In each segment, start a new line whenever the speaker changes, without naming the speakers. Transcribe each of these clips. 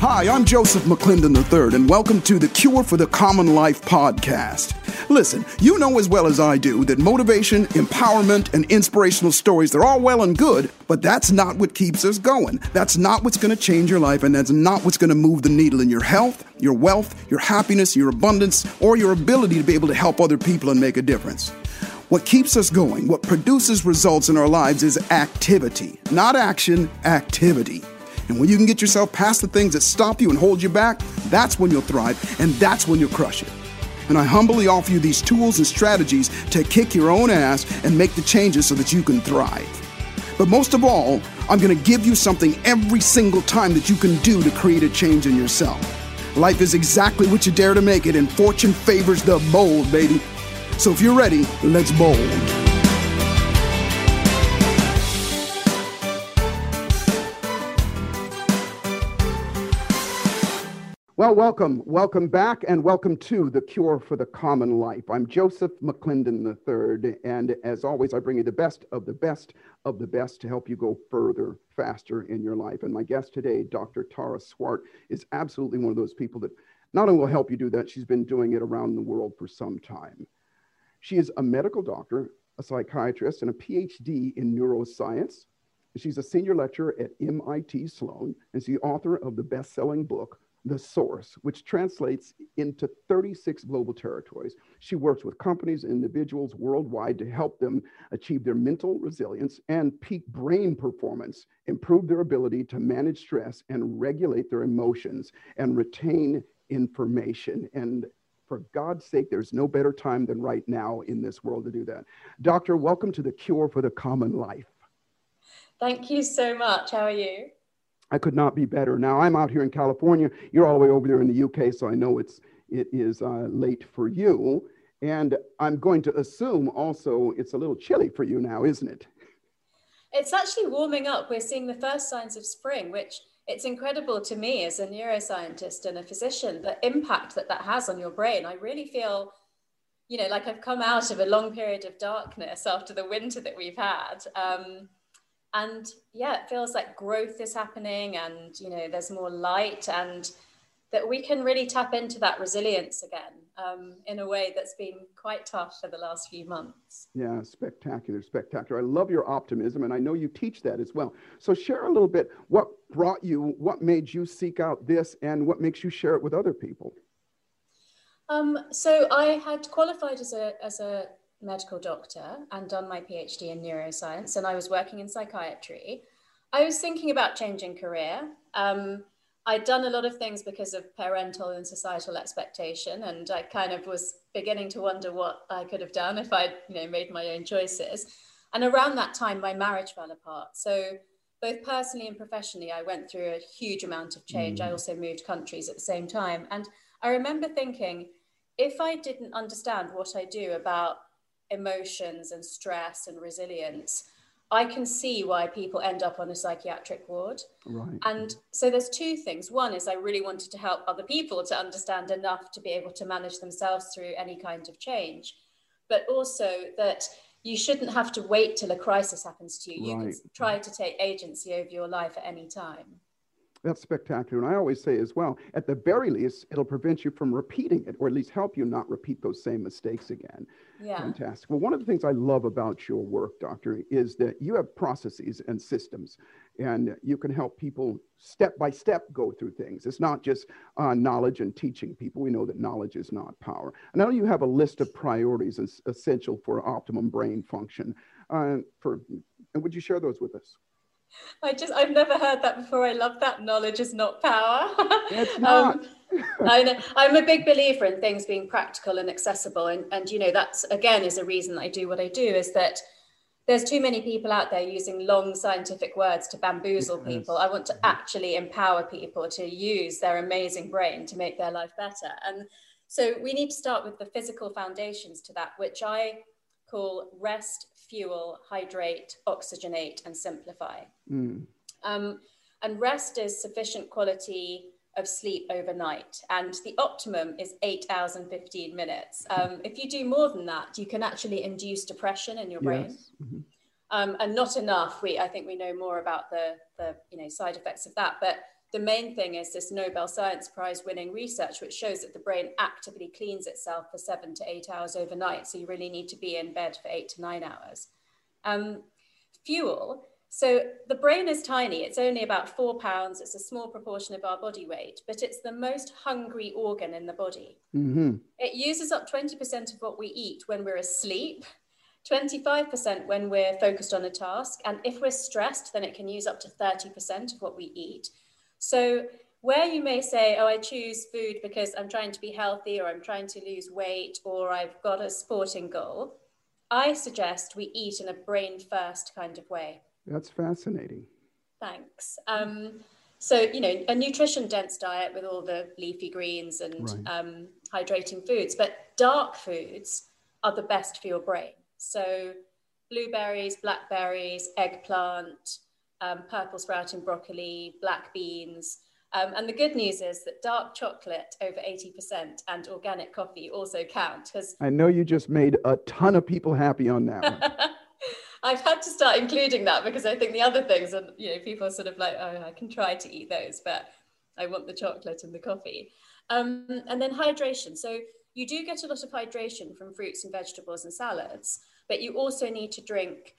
Hi, I'm Joseph McClendon III, and welcome to the Cure for the Common Life podcast. Listen, you know as well as I do that motivation, empowerment, and inspirational stories, they're all well and good, but that's not what keeps us going. That's not what's going to change your life, and that's not what's going to move the needle in your health, your wealth, your happiness, your abundance, or your ability to be able to help other people and make a difference. What keeps us going, what produces results in our lives is activity, not action, activity. And when you can get yourself past the things that stop you and hold you back, that's when you'll thrive and that's when you'll crush it. And I humbly offer you these tools and strategies to kick your own ass and make the changes so that you can thrive. But most of all, I'm going to give you something every single time that you can do to create a change in yourself. Life is exactly what you dare to make it, and fortune favors the bold, baby. So if you're ready, let's bold. Well, welcome. Welcome back and welcome to The Cure for the Common Life. I'm Joseph McClendon III, and as always, I bring you the best of the best of the best to help you go further, faster in your life. And my guest today, Dr. Tara Swart, is absolutely one of those people that not only will help you do that, she's been doing it around the world for some time. She is a medical doctor, a psychiatrist, and a PhD in neuroscience. She's a senior lecturer at MIT Sloan, and she's the author of the best selling book, the source, which translates into 36 global territories. She works with companies and individuals worldwide to help them achieve their mental resilience and peak brain performance, improve their ability to manage stress and regulate their emotions and retain information. And for God's sake, there's no better time than right now in this world to do that. Doctor, welcome to the Cure for the Common Life.
Thank you so much. How are you?
I could not be better. Now I'm out here in California. You're all the way over there in the UK, so I know it's it is uh, late for you. And I'm going to assume also it's a little chilly for you now, isn't it?
It's actually warming up. We're seeing the first signs of spring, which it's incredible to me as a neuroscientist and a physician the impact that that has on your brain. I really feel, you know, like I've come out of a long period of darkness after the winter that we've had. Um, and yeah it feels like growth is happening and you know there's more light and that we can really tap into that resilience again um, in a way that's been quite tough for the last few months.
Yeah, spectacular, spectacular. I love your optimism, and I know you teach that as well. So, share a little bit what brought you, what made you seek out this, and what makes you share it with other people.
Um, so, I had qualified as a, as a medical doctor and done my PhD in neuroscience, and I was working in psychiatry. I was thinking about changing career. Um, I'd done a lot of things because of parental and societal expectation, and I kind of was beginning to wonder what I could have done if I'd, you know, made my own choices. And around that time, my marriage fell apart. So both personally and professionally, I went through a huge amount of change. Mm. I also moved countries at the same time, and I remember thinking, if I didn't understand what I do about emotions and stress and resilience, I can see why people end up on a psychiatric ward.
Right.
And so there's two things. One is I really wanted to help other people to understand enough to be able to manage themselves through any kind of change, but also that you shouldn't have to wait till a crisis happens to you. You can try to take agency over your life at any time.
That's spectacular. And I always say as well, at the very least, it'll prevent you from repeating it, or at least help you not repeat those same mistakes again.
Yeah.
Fantastic. Well, one of the things I love about your work, Doctor, is that you have processes and systems, and you can help people step by step go through things. It's not just uh, knowledge and teaching people. We know that knowledge is not power. And I know you have a list of priorities essential for optimum brain function. Uh, for, and would you share those with us?
I just I've never heard that before. I love that knowledge is not power.
It's um, not. um,
I I'm a big believer in things being practical and accessible. And and you know, that's again is a reason I do what I do, is that there's too many people out there using long scientific words to bamboozle yes. people. I want to actually empower people to use their amazing brain to make their life better. And so we need to start with the physical foundations to that, which I call rest, fuel, hydrate, oxygenate, and simplify. Mm. Um, and rest is sufficient quality of sleep overnight. And the optimum is eight hours and 15 minutes. Um, if you do more than that, you can actually induce depression in your brain. Mm-hmm. Um, and not enough. We, I think we know more about the, the you know, side effects of that. But the main thing is this Nobel Science Prize winning research, which shows that the brain actively cleans itself for seven to eight hours overnight. So you really need to be in bed for eight to nine hours. Um, fuel. So the brain is tiny. It's only about four pounds. It's a small proportion of our body weight, but it's the most hungry organ in the body. Mm-hmm. It uses up 20% of what we eat when we're asleep 25% when we're focused on a task. And if we're stressed, then it can use up to 30% of what we eat. So, where you may say, Oh, I choose food because I'm trying to be healthy, or I'm trying to lose weight, or I've got a sporting goal, I suggest we eat in a brain first kind of way.
That's fascinating.
Thanks. Um, so, you know, a nutrition dense diet with all the leafy greens and right. um, hydrating foods, but dark foods are the best for your brain. So blueberries, blackberries, eggplant, um, purple sprouting broccoli, black beans. Um, and the good news is that dark chocolate over 80% and organic coffee also count.
I know you just made a ton of people happy on that
I've had to start including that because I think the other things are, you know, people are sort of like, oh, I can try to eat those, but I want the chocolate and the coffee. Um, and then hydration. So you do get a lot of hydration from fruits and vegetables and salads, but you also need to drink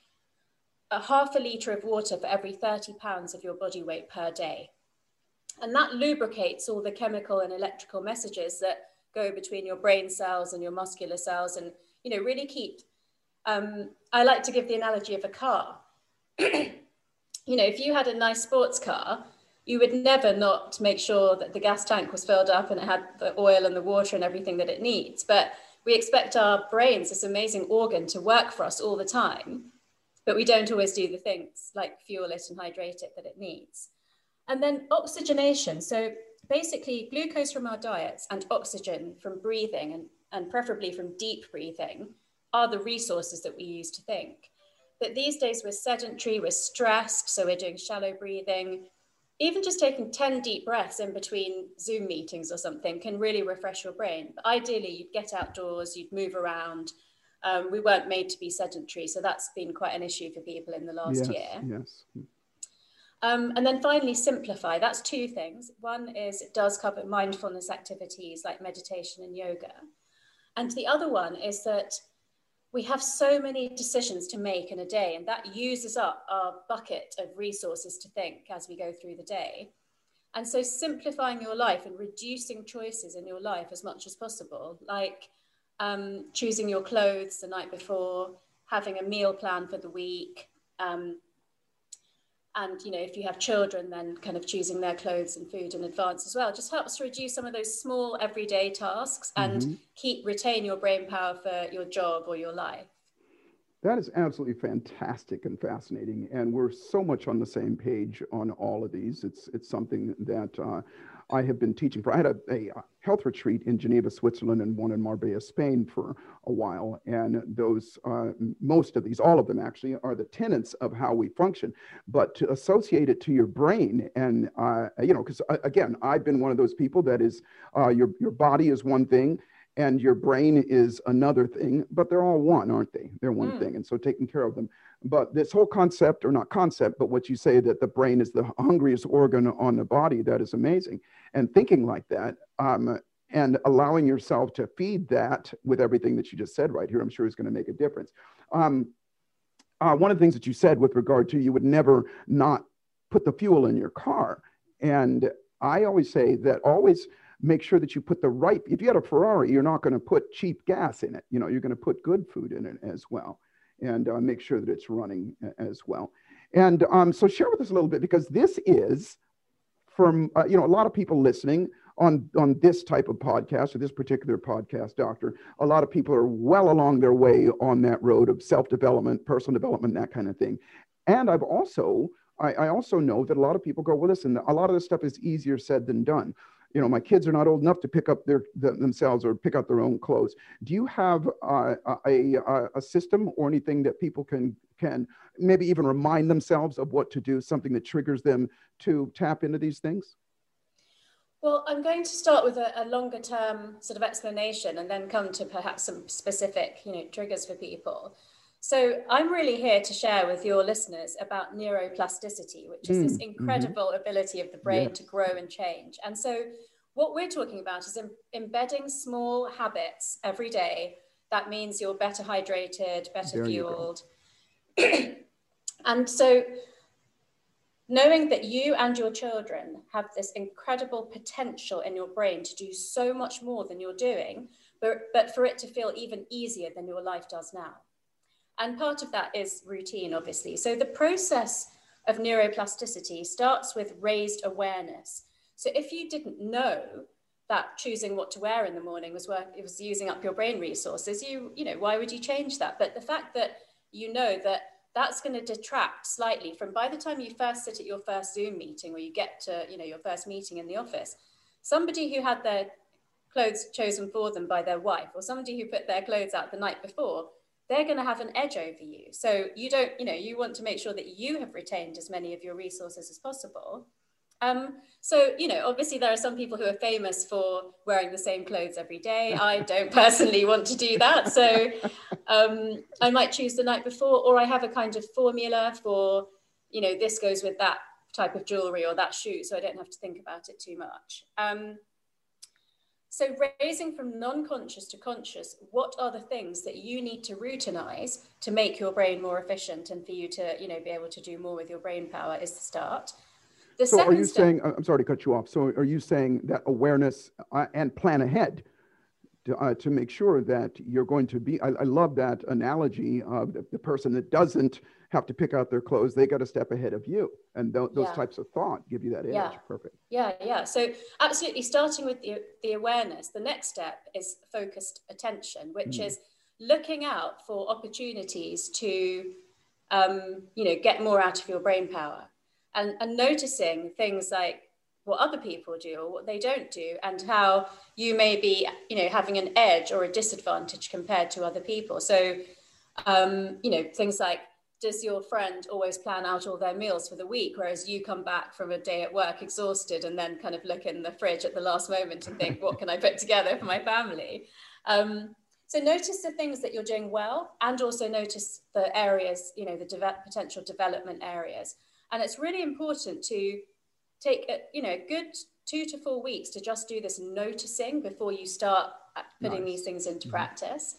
a half a litre of water for every 30 pounds of your body weight per day. And that lubricates all the chemical and electrical messages that go between your brain cells and your muscular cells and, you know, really keep. Um, I like to give the analogy of a car. you know, if you had a nice sports car, you would never not make sure that the gas tank was filled up and it had the oil and the water and everything that it needs. But we expect our brains, this amazing organ, to work for us all the time, but we don't always do the things like fuel it and hydrate it that it needs. And then oxygenation. So basically, glucose from our diets and oxygen from breathing, and, and preferably from deep breathing, are the resources that we use to think. But these days, we're sedentary, we're stressed, so we're doing shallow breathing even just taking 10 deep breaths in between Zoom meetings or something can really refresh your brain. But ideally, you'd get outdoors, you'd move around. Um, we weren't made to be sedentary, so that's been quite an issue for people in the last
yes,
year.
Yes.
Um, and then finally, simplify. That's two things. One is it does cover mindfulness activities like meditation and yoga. And the other one is that we have so many decisions to make in a day, and that uses up our bucket of resources to think as we go through the day. And so, simplifying your life and reducing choices in your life as much as possible, like um, choosing your clothes the night before, having a meal plan for the week, um, and you know if you have children then kind of choosing their clothes and food in advance as well. Just helps to reduce some of those small everyday tasks and mm-hmm. keep retain your brain power for your job or your life.
That is absolutely fantastic and fascinating and we're so much on the same page on all of these. It's it's something that uh, I have been teaching for. I had a, a, health retreat in Geneva, Switzerland, and one in Marbella, Spain for a while. And those, uh, most of these, all of them actually, are the tenets of how we function. But to associate it to your brain, and uh, you know, because uh, again, I've been one of those people that is, uh, your your body is one thing, and your brain is another thing, but they're all one, aren't they? They're one mm. thing. And so taking care of them. But this whole concept, or not concept, but what you say that the brain is the hungriest organ on the body, that is amazing. And thinking like that, um, and allowing yourself to feed that with everything that you just said right here, I'm sure is going to make a difference. Um, uh, one of the things that you said with regard to you would never not put the fuel in your car. And I always say that always make sure that you put the right, if you had a Ferrari, you're not going to put cheap gas in it. You know, you're going to put good food in it as well and uh, make sure that it's running as well. And um, so share with us a little bit because this is from, uh, you know, a lot of people listening on, on this type of podcast or this particular podcast, Doctor. A lot of people are well along their way on that road of self-development, personal development, that kind of thing. And I've also, I, I also know that a lot of people go, well, listen, a lot of this stuff is easier said than done you know, my kids are not old enough to pick up their the, themselves or pick out their own clothes. Do you have uh, a, a, a system or anything that people can can maybe even remind themselves of what to do, something that triggers them to tap into these things?
Well, I'm going to start with a, a, longer term sort of explanation and then come to perhaps some specific, you know, triggers for people. So I'm really here to share with your listeners about neuroplasticity, which is mm, this mm-hmm. incredible mm-hmm. ability of the brain to grow and change. And so what we're talking about is Im- embedding small habits every day. That means you're better hydrated, better there fueled. and so knowing that you and your children have this incredible potential in your brain to do so much more than you're doing, but, but for it to feel even easier than your life does now. And part of that is routine, obviously. So the process of neuroplasticity starts with raised awareness. So if you didn't know that choosing what to wear in the morning was work, it was using up your brain resources, you, you know, why would you change that? But the fact that you know that that's going to detract slightly from by the time you first sit at your first Zoom meeting or you get to, you know, your first meeting in the office, somebody who had their clothes chosen for them by their wife or somebody who put their clothes out the night before they're going to have an edge over you. So you don't, you know, you want to make sure that you have retained as many of your resources as possible. Um, so, you know, obviously there are some people who are famous for wearing the same clothes every day. I don't personally want to do that. So um, I might choose the night before, or I have a kind of formula for, you know, this goes with that type of jewelry or that shoe. So I don't have to think about it too much. Um, so raising from non-conscious to conscious, what are the things that you need to routinize to make your brain more efficient and for you to, you know, be able to do more with your brain power is the start.
The so are you step, saying, I'm sorry to cut you off. So are you saying that awareness uh, and plan ahead to, uh, to make sure that you're going to be, I, I love that analogy of the, the person that doesn't have to pick out their clothes. They got a step ahead of you. And th- those yeah. types of thought give you that edge.
Yeah.
Perfect.
Yeah, yeah. So absolutely starting with the, the awareness, the next step is focused attention, which mm. is looking out for opportunities to, um, you know, get more out of your brain power and, and noticing things like what other people do or what they don't do and how you may be you know having an edge or a disadvantage compared to other people. So um, you know things like does your friend always plan out all their meals for the week whereas you come back from a day at work exhausted and then kind of look in the fridge at the last moment and think what can i put together for my family? Um, so notice the things that you're doing well and also notice the areas you know the de- potential development areas. And it's really important to take a, you know a good two to four weeks to just do this noticing before you start putting nice. these things into mm-hmm. practice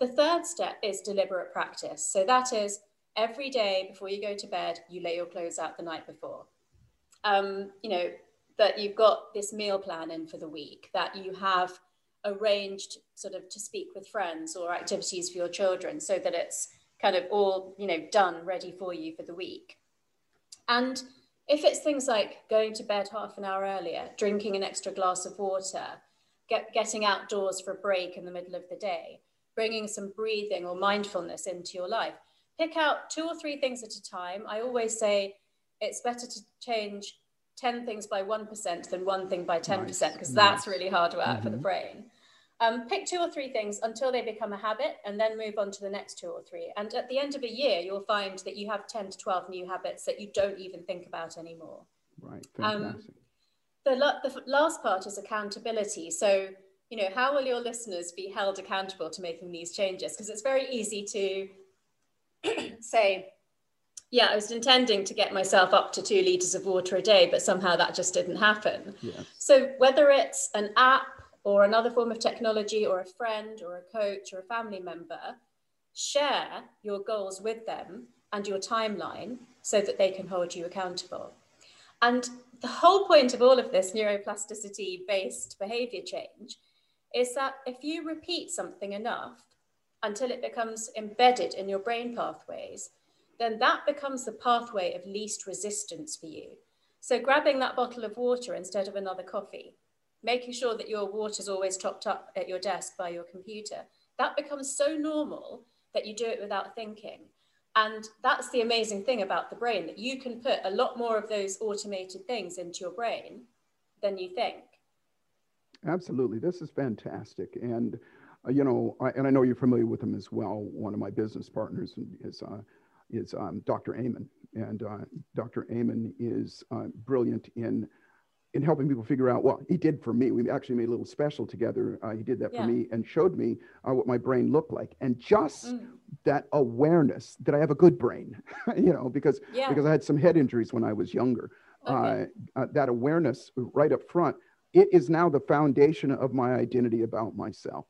the third step is deliberate practice so that is every day before you go to bed, you lay your clothes out the night before. Um, you know, that you've got this meal plan in for the week, that you have arranged sort of to speak with friends or activities for your children so that it's kind of all, you know, done, ready for you for the week. And if it's things like going to bed half an hour earlier, drinking an extra glass of water, get, getting outdoors for a break in the middle of the day, bringing some breathing or mindfulness into your life, pick out two or three things at a time. I always say it's better to change 10 things by 1% than one thing by 10% because nice. that's really hard work mm-hmm. for the mm-hmm. brain. Um, pick two or three things until they become a habit and then move on to the next two or three. And at the end of a year, you'll find that you have 10 to 12 new habits that you don't even think about anymore.
Right. Um, Fantastic. Um,
the, la- the last part is accountability. So, you know, how will your listeners be held accountable to making these changes? Because it's very easy to say, yeah, I was intending to get myself up to two liters of water a day, but somehow that just didn't happen.
Yes.
So whether it's an app or another form of technology or a friend or a coach or a family member, share your goals with them and your timeline so that they can hold you accountable. And the whole point of all of this neuroplasticity based behavior change is that if you repeat something enough, until it becomes embedded in your brain pathways, then that becomes the pathway of least resistance for you. So, grabbing that bottle of water instead of another coffee, making sure that your water is always topped up at your desk by your computer, that becomes so normal that you do it without thinking. And that's the amazing thing about the brain that you can put a lot more of those automated things into your brain than you think.
Absolutely. This is fantastic. And uh, you know, I, and I know you're familiar with him as well. One of my business partners is, uh, is um, Dr. Amen. And uh, Dr. Amen is uh, brilliant in in helping people figure out well he did for me we actually made a little special together uh, he did that yeah. for me and showed me uh, what my brain looked like and just mm. that awareness that i have a good brain you know because yeah. because i had some head injuries when i was younger okay. uh, uh that awareness right up front it is now the foundation of my identity about myself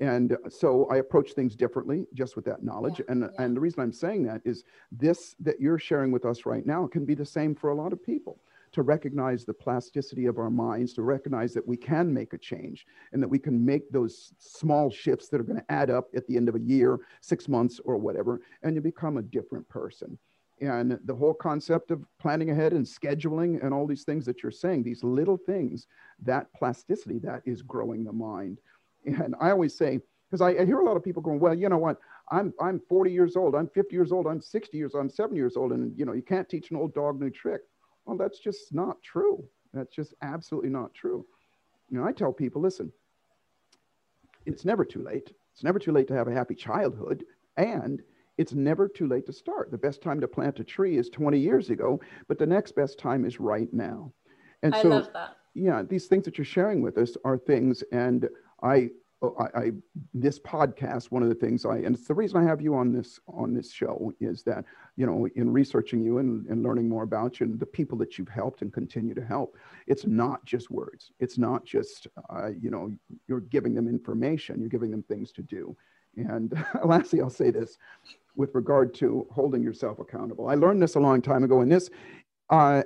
and so i approach things differently just with that knowledge yeah. and and the reason i'm saying that is this that you're sharing with us right now can be the same for a lot of people to recognize the plasticity of our minds, to recognize that we can make a change and that we can make those small shifts that are going to add up at the end of a year, six months, or whatever, and you become a different person. And the whole concept of planning ahead and scheduling and all these things that you're saying, these little things, that plasticity, that is growing the mind. And I always say, because I, I, hear a lot of people going, well, you know what? I'm I'm 40 years old, I'm 50 years old, I'm 60 years, old, I'm 70 years old, and you know you can't teach an old dog new trick. Well, that's just not true. That's just absolutely not true. You know, I tell people, listen, it's never too late. It's never too late to have a happy childhood, and it's never too late to start. The best time to plant a tree is 20 years ago, but the next best time is right now.
And I so, love that.
Yeah, these things that you're sharing with us are things, and I I, I, this podcast one of the things i and it's the reason i have you on this on this show is that you know in researching you and, and learning more about you and the people that you've helped and continue to help it's not just words. It's not just uh, you know you're giving them information you're giving them things to do. And lastly i'll say this with regard to holding yourself accountable. I learned this a long time ago and this uh,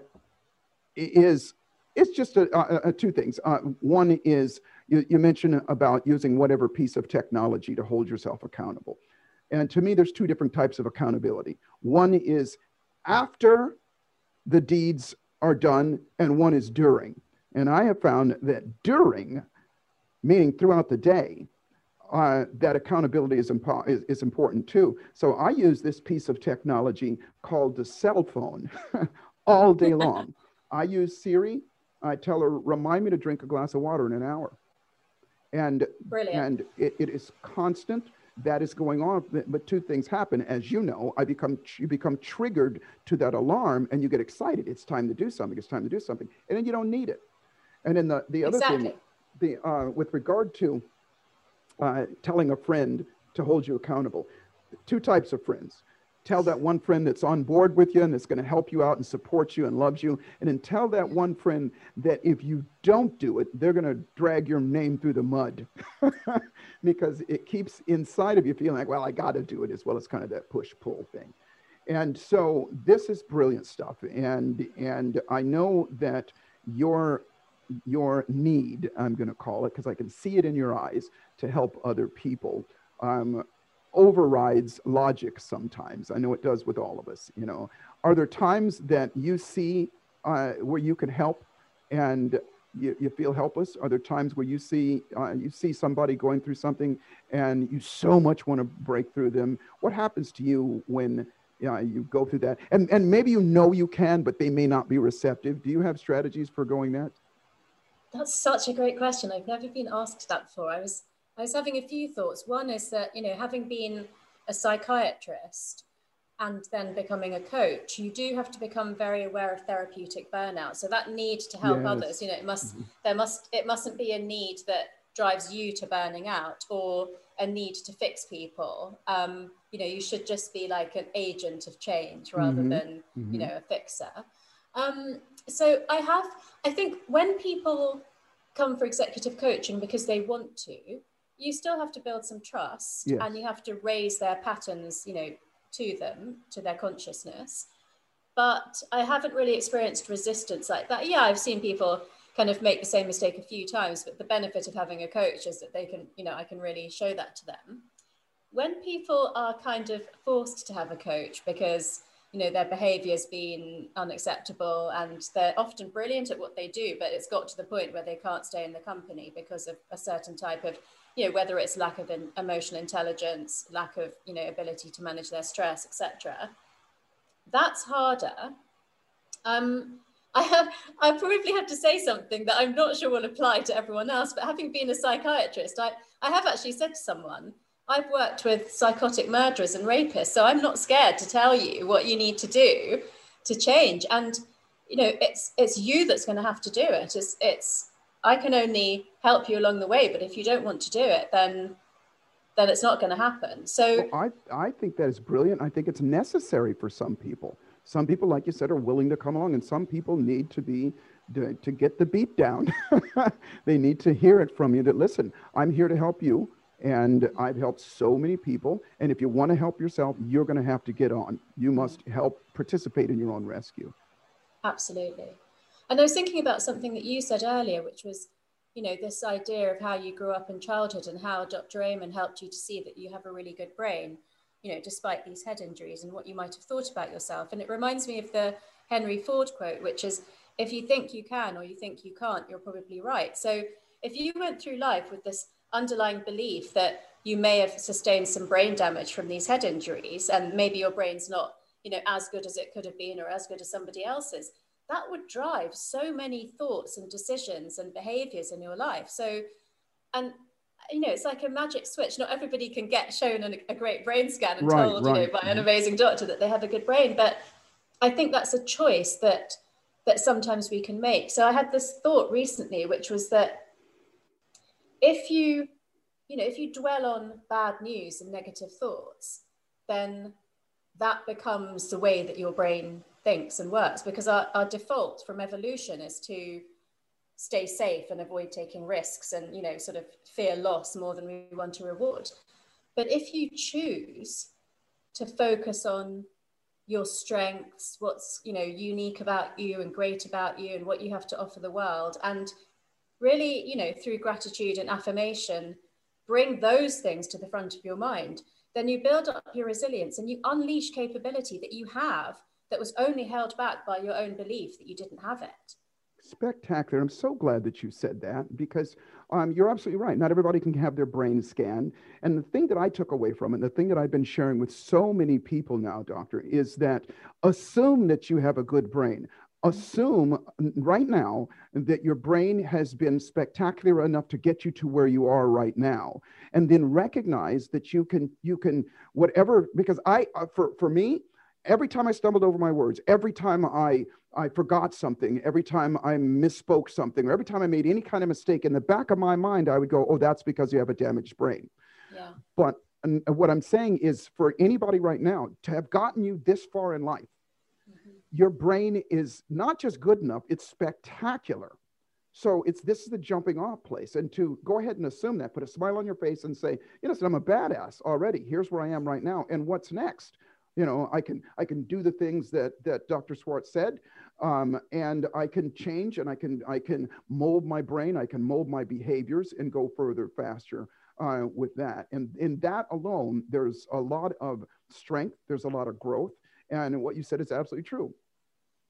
is it's just a, a, a two things uh, one is you, you mentioned about using whatever piece of technology to hold yourself accountable. And to me, there's two different types of accountability. One is after the deeds are done, and one is during. And I have found that during, meaning throughout the day, uh, that accountability is, impo- is, is, important too. So I use this piece of technology called the cell phone all day long. I use Siri. I tell her, remind me to drink a glass of water in an hour. And
Brilliant.
and it, it is constant. That is going on. But two things happen. As you know i become you become triggered to that alarm and you get excited. It's time to do something. It's time to do something. And then you don't need it. And then the, the other exactly. thing the uh, with regard to uh, telling a friend to hold you accountable two types of friends tell that one friend that's on board with you and that's going to help you out and support you and loves you. And then tell that one friend that if you don't do it, they're going to drag your name through the mud because it keeps inside of you feeling like, well, I got to do it as well as kind of that push pull thing. And so this is brilliant stuff. And, and I know that your, your need, I'm going to call it, because I can see it in your eyes to help other people. Um, overrides logic sometimes. I know it does with all of us. You know, are there times that you see uh, where you can help and you, you feel helpless? Are there times where you see uh, you see somebody going through something and you so much want to break through them? What happens to you when uh, you go through that? And and maybe you know you can, but they may not be receptive. Do you have strategies for going that?
That's such a great question. I've never been asked that before. I was I was having a few thoughts. One is that, you know, having been a psychiatrist and then becoming a coach, you do have to become very aware of therapeutic burnout. So that need to help yes. others, you know, it must, mm-hmm. there must, it mustn't be a need that drives you to burning out or a need to fix people. Um, you know, you should just be like an agent of change rather mm-hmm. than, mm-hmm. you know, a fixer. Um, so I have, I think when people come for executive coaching because they want to, you still have to build some trust yes. and you have to raise their patterns, you know, to them, to their consciousness. But I haven't really experienced resistance like that. Yeah, I've seen people kind of make the same mistake a few times, but the benefit of having a coach is that they can, you know, I can really show that to them. When people are kind of forced to have a coach because you know their behavior has been unacceptable and they're often brilliant at what they do but it's got to the point where they can't stay in the company because of a certain type of you know whether it's lack of emotional intelligence lack of you know ability to manage their stress etc that's harder um, I have I probably have to say something that I'm not sure will apply to everyone else, but having been a psychiatrist, I, I have actually said to someone, I've worked with psychotic murderers and rapists, so I'm not scared to tell you what you need to do to change. And you know, it's it's you that's going to have to do it. It's it's I can only help you along the way, but if you don't want to do it, then then it's not going to happen. So
well, I I think that is brilliant. I think it's necessary for some people. Some people, like you said, are willing to come along, and some people need to be to, to get the beat down. they need to hear it from you that listen, I'm here to help you. And I've helped so many people. And if you want to help yourself, you're going to have to get on. You must help participate in your own rescue.
Absolutely. And I was thinking about something that you said earlier, which was, you know, this idea of how you grew up in childhood and how Dr. Amen helped you to see that you have a really good brain, you know, despite these head injuries and what you might have thought about yourself. And it reminds me of the Henry Ford quote, which is, if you think you can or you think you can't, you're probably right. So if you went through life with this underlying belief that you may have sustained some brain damage from these head injuries and maybe your brain's not you know as good as it could have been or as good as somebody else's that would drive so many thoughts and decisions and behaviors in your life so and you know it's like a magic switch not everybody can get shown a, a great brain scan and right, told right. you know by an amazing doctor that they have a good brain but i think that's a choice that that sometimes we can make. So I had this thought recently, which was that if you, you know, if you dwell on bad news and negative thoughts, then that becomes the way that your brain thinks and works because our, our default from evolution is to stay safe and avoid taking risks and you know sort of fear loss more than we want to reward. But if you choose to focus on your strengths what's you know unique about you and great about you and what you have to offer the world and really you know through gratitude and affirmation bring those things to the front of your mind then you build up your resilience and you unleash capability that you have that was only held back by your own belief that you didn't have it
spectacular i'm so glad that you said that because um, you're absolutely right. Not everybody can have their brain scanned. And the thing that I took away from it, and the thing that I've been sharing with so many people now, doctor, is that assume that you have a good brain. Assume right now that your brain has been spectacular enough to get you to where you are right now, and then recognize that you can you can whatever. Because I, uh, for for me, every time I stumbled over my words, every time I I forgot something, every time I misspoke something, or every time I made any kind of mistake, in the back of my mind, I would go, oh, that's because you have a damaged brain.
Yeah.
But what I'm saying is for anybody right now to have gotten you this far in life, mm-hmm. your brain is not just good enough, it's spectacular. So it's this is the jumping off place. And to go ahead and assume that, put a smile on your face and say, you know, I'm a badass already. Here's where I am right now. And what's next? You know, I can I can do the things that that Dr. Schwartz said um, and I can change and I can I can mold my brain, I can mold my behaviors and go further faster uh, with that. And in that alone, there's a lot of strength, there's a lot of growth, and what you said is absolutely true.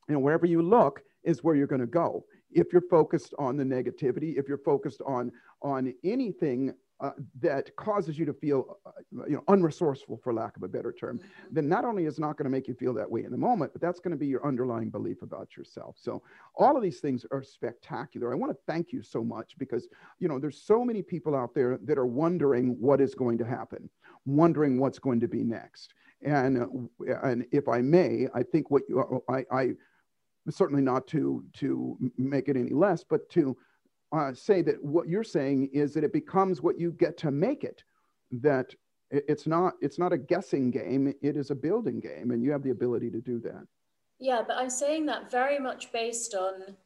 You know, wherever you look is where you're going to go. If you're focused on the negativity, if you're focused on on anything uh, that causes you to feel, uh, you know, unresourceful, for lack of a better term, mm-hmm. then not only is not going to make you feel that way in the moment, but that's going to be your underlying belief about yourself. So all of these things are spectacular. I want to thank you so much because, you know, there's so many people out there that are wondering what is going to happen, wondering what's going to be next. And, uh, and if I may, I think what you, I, I certainly not to, to make it any less, but to uh, say that what you're saying is that it becomes what you get to make it that it's not it's not a guessing game it is a building game and you have the ability to do that
yeah but i'm saying that very much based on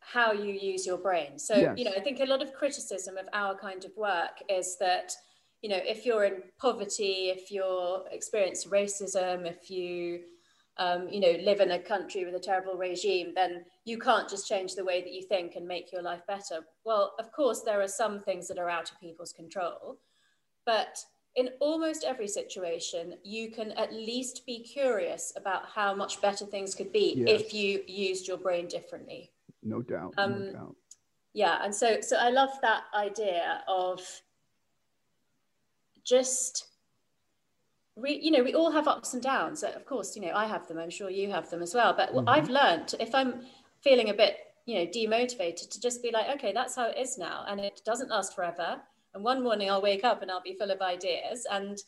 how you use your brain so yes. you know i think a lot of criticism of our kind of work is that you know if you're in poverty if you're experience racism if you um, you know, live in a country with a terrible regime, then you can't just change the way that you think and make your life better. Well, of course, there are some things that are out of people's control, but in almost every situation, you can at least be curious about how much better things could be yes. if you used your brain differently.
No doubt. Um, no doubt.
Yeah, and so so I love that idea of just we, you know, we all have ups and downs. Of course, you know, I have them. I'm sure you have them as well. But mm-hmm. I've learned if I'm feeling a bit, you know, demotivated, to just be like, okay, that's how it is now, and it doesn't last forever. And one morning I'll wake up and I'll be full of ideas, and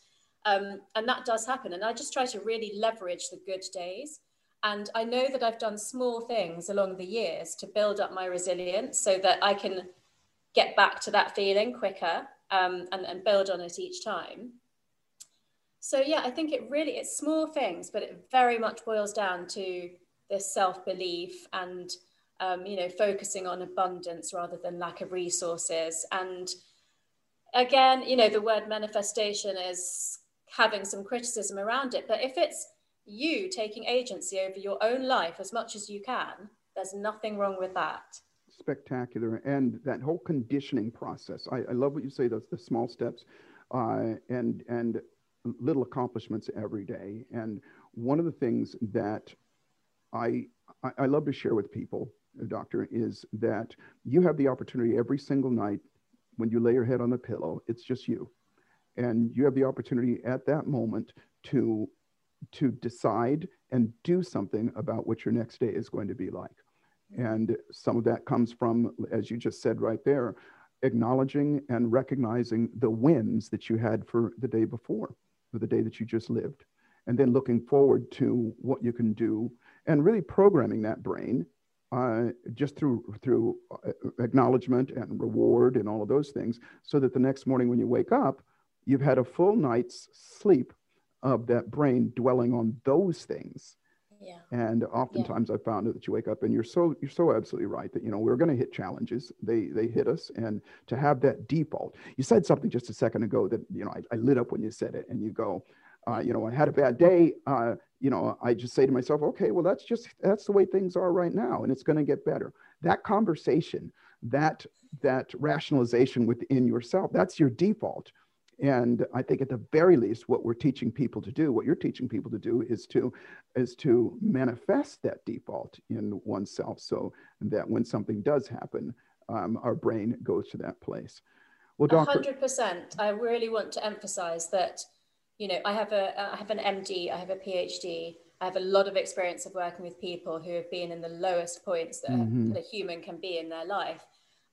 um, and that does happen. And I just try to really leverage the good days. And I know that I've done small things along the years to build up my resilience so that I can get back to that feeling quicker um, and, and build on it each time. So yeah, I think it really it's small things, but it very much boils down to this self-belief and um, you know focusing on abundance rather than lack of resources. And again, you know, the word manifestation is having some criticism around it, but if it's you taking agency over your own life as much as you can, there's nothing wrong with that
spectacular and that whole conditioning process i, I love what you say those the small steps uh, and and little accomplishments every day. And one of the things that I, I, love to share with people, doctor, is that you have the opportunity every single night when you lay your head on the pillow, it's just you. And you have the opportunity at that moment to, to decide and do something about what your next day is going to be like. And some of that comes from, as you just said right there, acknowledging and recognizing the wins that you had for the day before the day that you just lived, and then looking forward to what you can do and really programming that brain uh, just through through uh, acknowledgement and reward and all of those things, so that the next morning when you wake up, you've had a full night's sleep of that brain dwelling on those things
yeah.
And oftentimes yeah. I found that you wake up and you're so you're so absolutely right that you know we're going to hit challenges. They they hit us, and to have that default. You said something just a second ago that you know I, I lit up when you said it, and you go, uh, you know, I had a bad day. Uh, you know, I just say to myself, okay, well that's just that's the way things are right now, and it's going to get better. That conversation, that that rationalization within yourself, that's your default. And I think at the very least, what we're teaching people to do, what you're teaching people to do is to is to manifest that default in oneself so that when something does happen, um, our brain goes to that place.
Well, doctor, 100%. I really want to emphasize that, you know, I have a I have an MD, I have a PhD, I have a lot of experience of working with people who have been in the lowest points that, mm-hmm. that a human can be in their life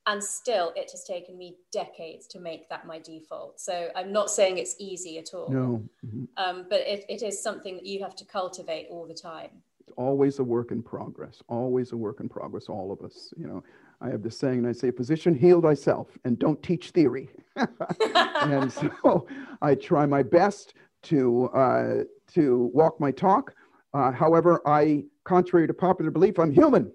and still it has taken me decades to make that my default. So i'm not saying it's easy at all.
No
mm-hmm. um, but it, it is something that you have to cultivate all the time.
It's always a work in progress always a work in progress all of us you know. I have this saying and i say physician heal thyself and don't teach theory. And so i try my best to uh, to walk my talk. Uh, however i contrary to popular belief i'm human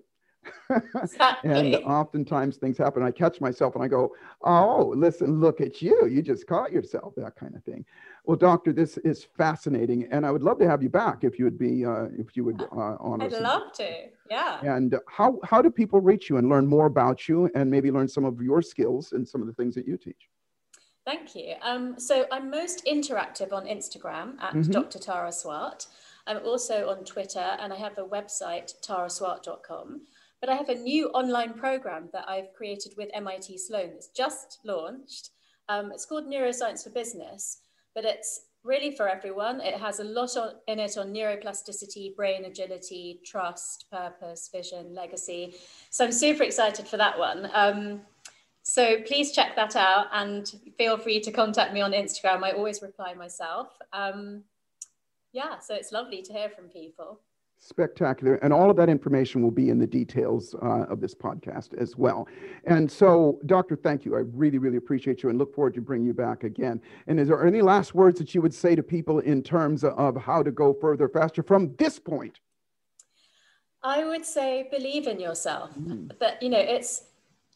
and oftentimes things happen. I catch myself and I go, Oh, listen, look at you. You just caught yourself, that kind of thing. Well, doctor, this is fascinating. And I would love to have you back if you would be, uh, if you would uh, honor
I'd love to. Yeah.
And how, how do people reach you and learn more about you and maybe learn some of your skills and some of the things that you teach?
Thank you. Um, so I'm most interactive on Instagram at mm-hmm. Dr. Tara Swart. I'm also on Twitter and I have a website, taraswart.com. But I have a new online program that I've created with MIT Sloan that's just launched. Um, it's called Neuroscience for Business, but it's really for everyone. It has a lot on, in it on neuroplasticity, brain agility, trust, purpose, vision, legacy. So I'm super excited for that one. Um, so please check that out and feel free to contact me on Instagram. I always reply myself. Um, yeah, so it's lovely to hear from people.
Spectacular. And all of that information will be in the details uh, of this podcast as well. And so, Doctor, thank you. I really, really appreciate you and look forward to bringing you back again. And is there any last words that you would say to people in terms of how to go further, faster from this point?
I would say believe in yourself. Mm. That, you know, it's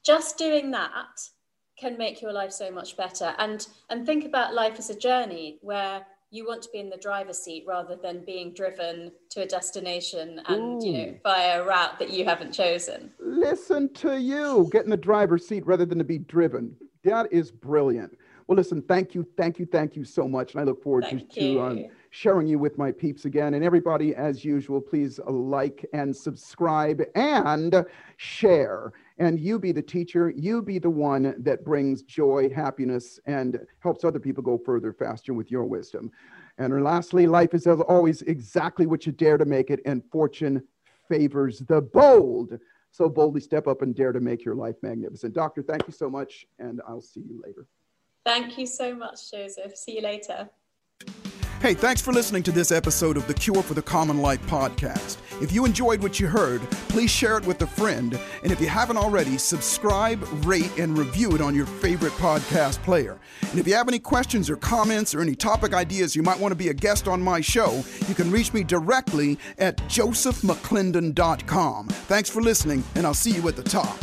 just doing that can make your life so much better. And, and think about life as a journey where you want to be in the driver's seat rather than being driven to a destination and Ooh. you know by a route that you haven't chosen.
Listen to you. Get in the driver's seat rather than to be driven. That is brilliant. Well listen thank you thank you thank you so much and i look forward thank to, to um, sharing you with my peeps again. And everybody as usual please like and subscribe and share and you be the teacher you be the one that brings joy happiness and helps other people go further faster with your wisdom. And lastly life is as always exactly what you dare to make it and fortune favors the bold. So boldly step up and dare to make your life magnificent. Doctor thank you so much and i'll see you later.
Thank you so much joseph. See you later.
Hey, thanks for listening to this episode of the Cure for the Common Life podcast. If you enjoyed what you heard, please share it with a friend. And if you haven't already, subscribe, rate, and review it on your favorite podcast player. And if you have any questions or comments or any topic ideas you might want to be a guest on my show, you can reach me directly at josephmcclendon.com. Thanks for listening, and I'll see you at the top.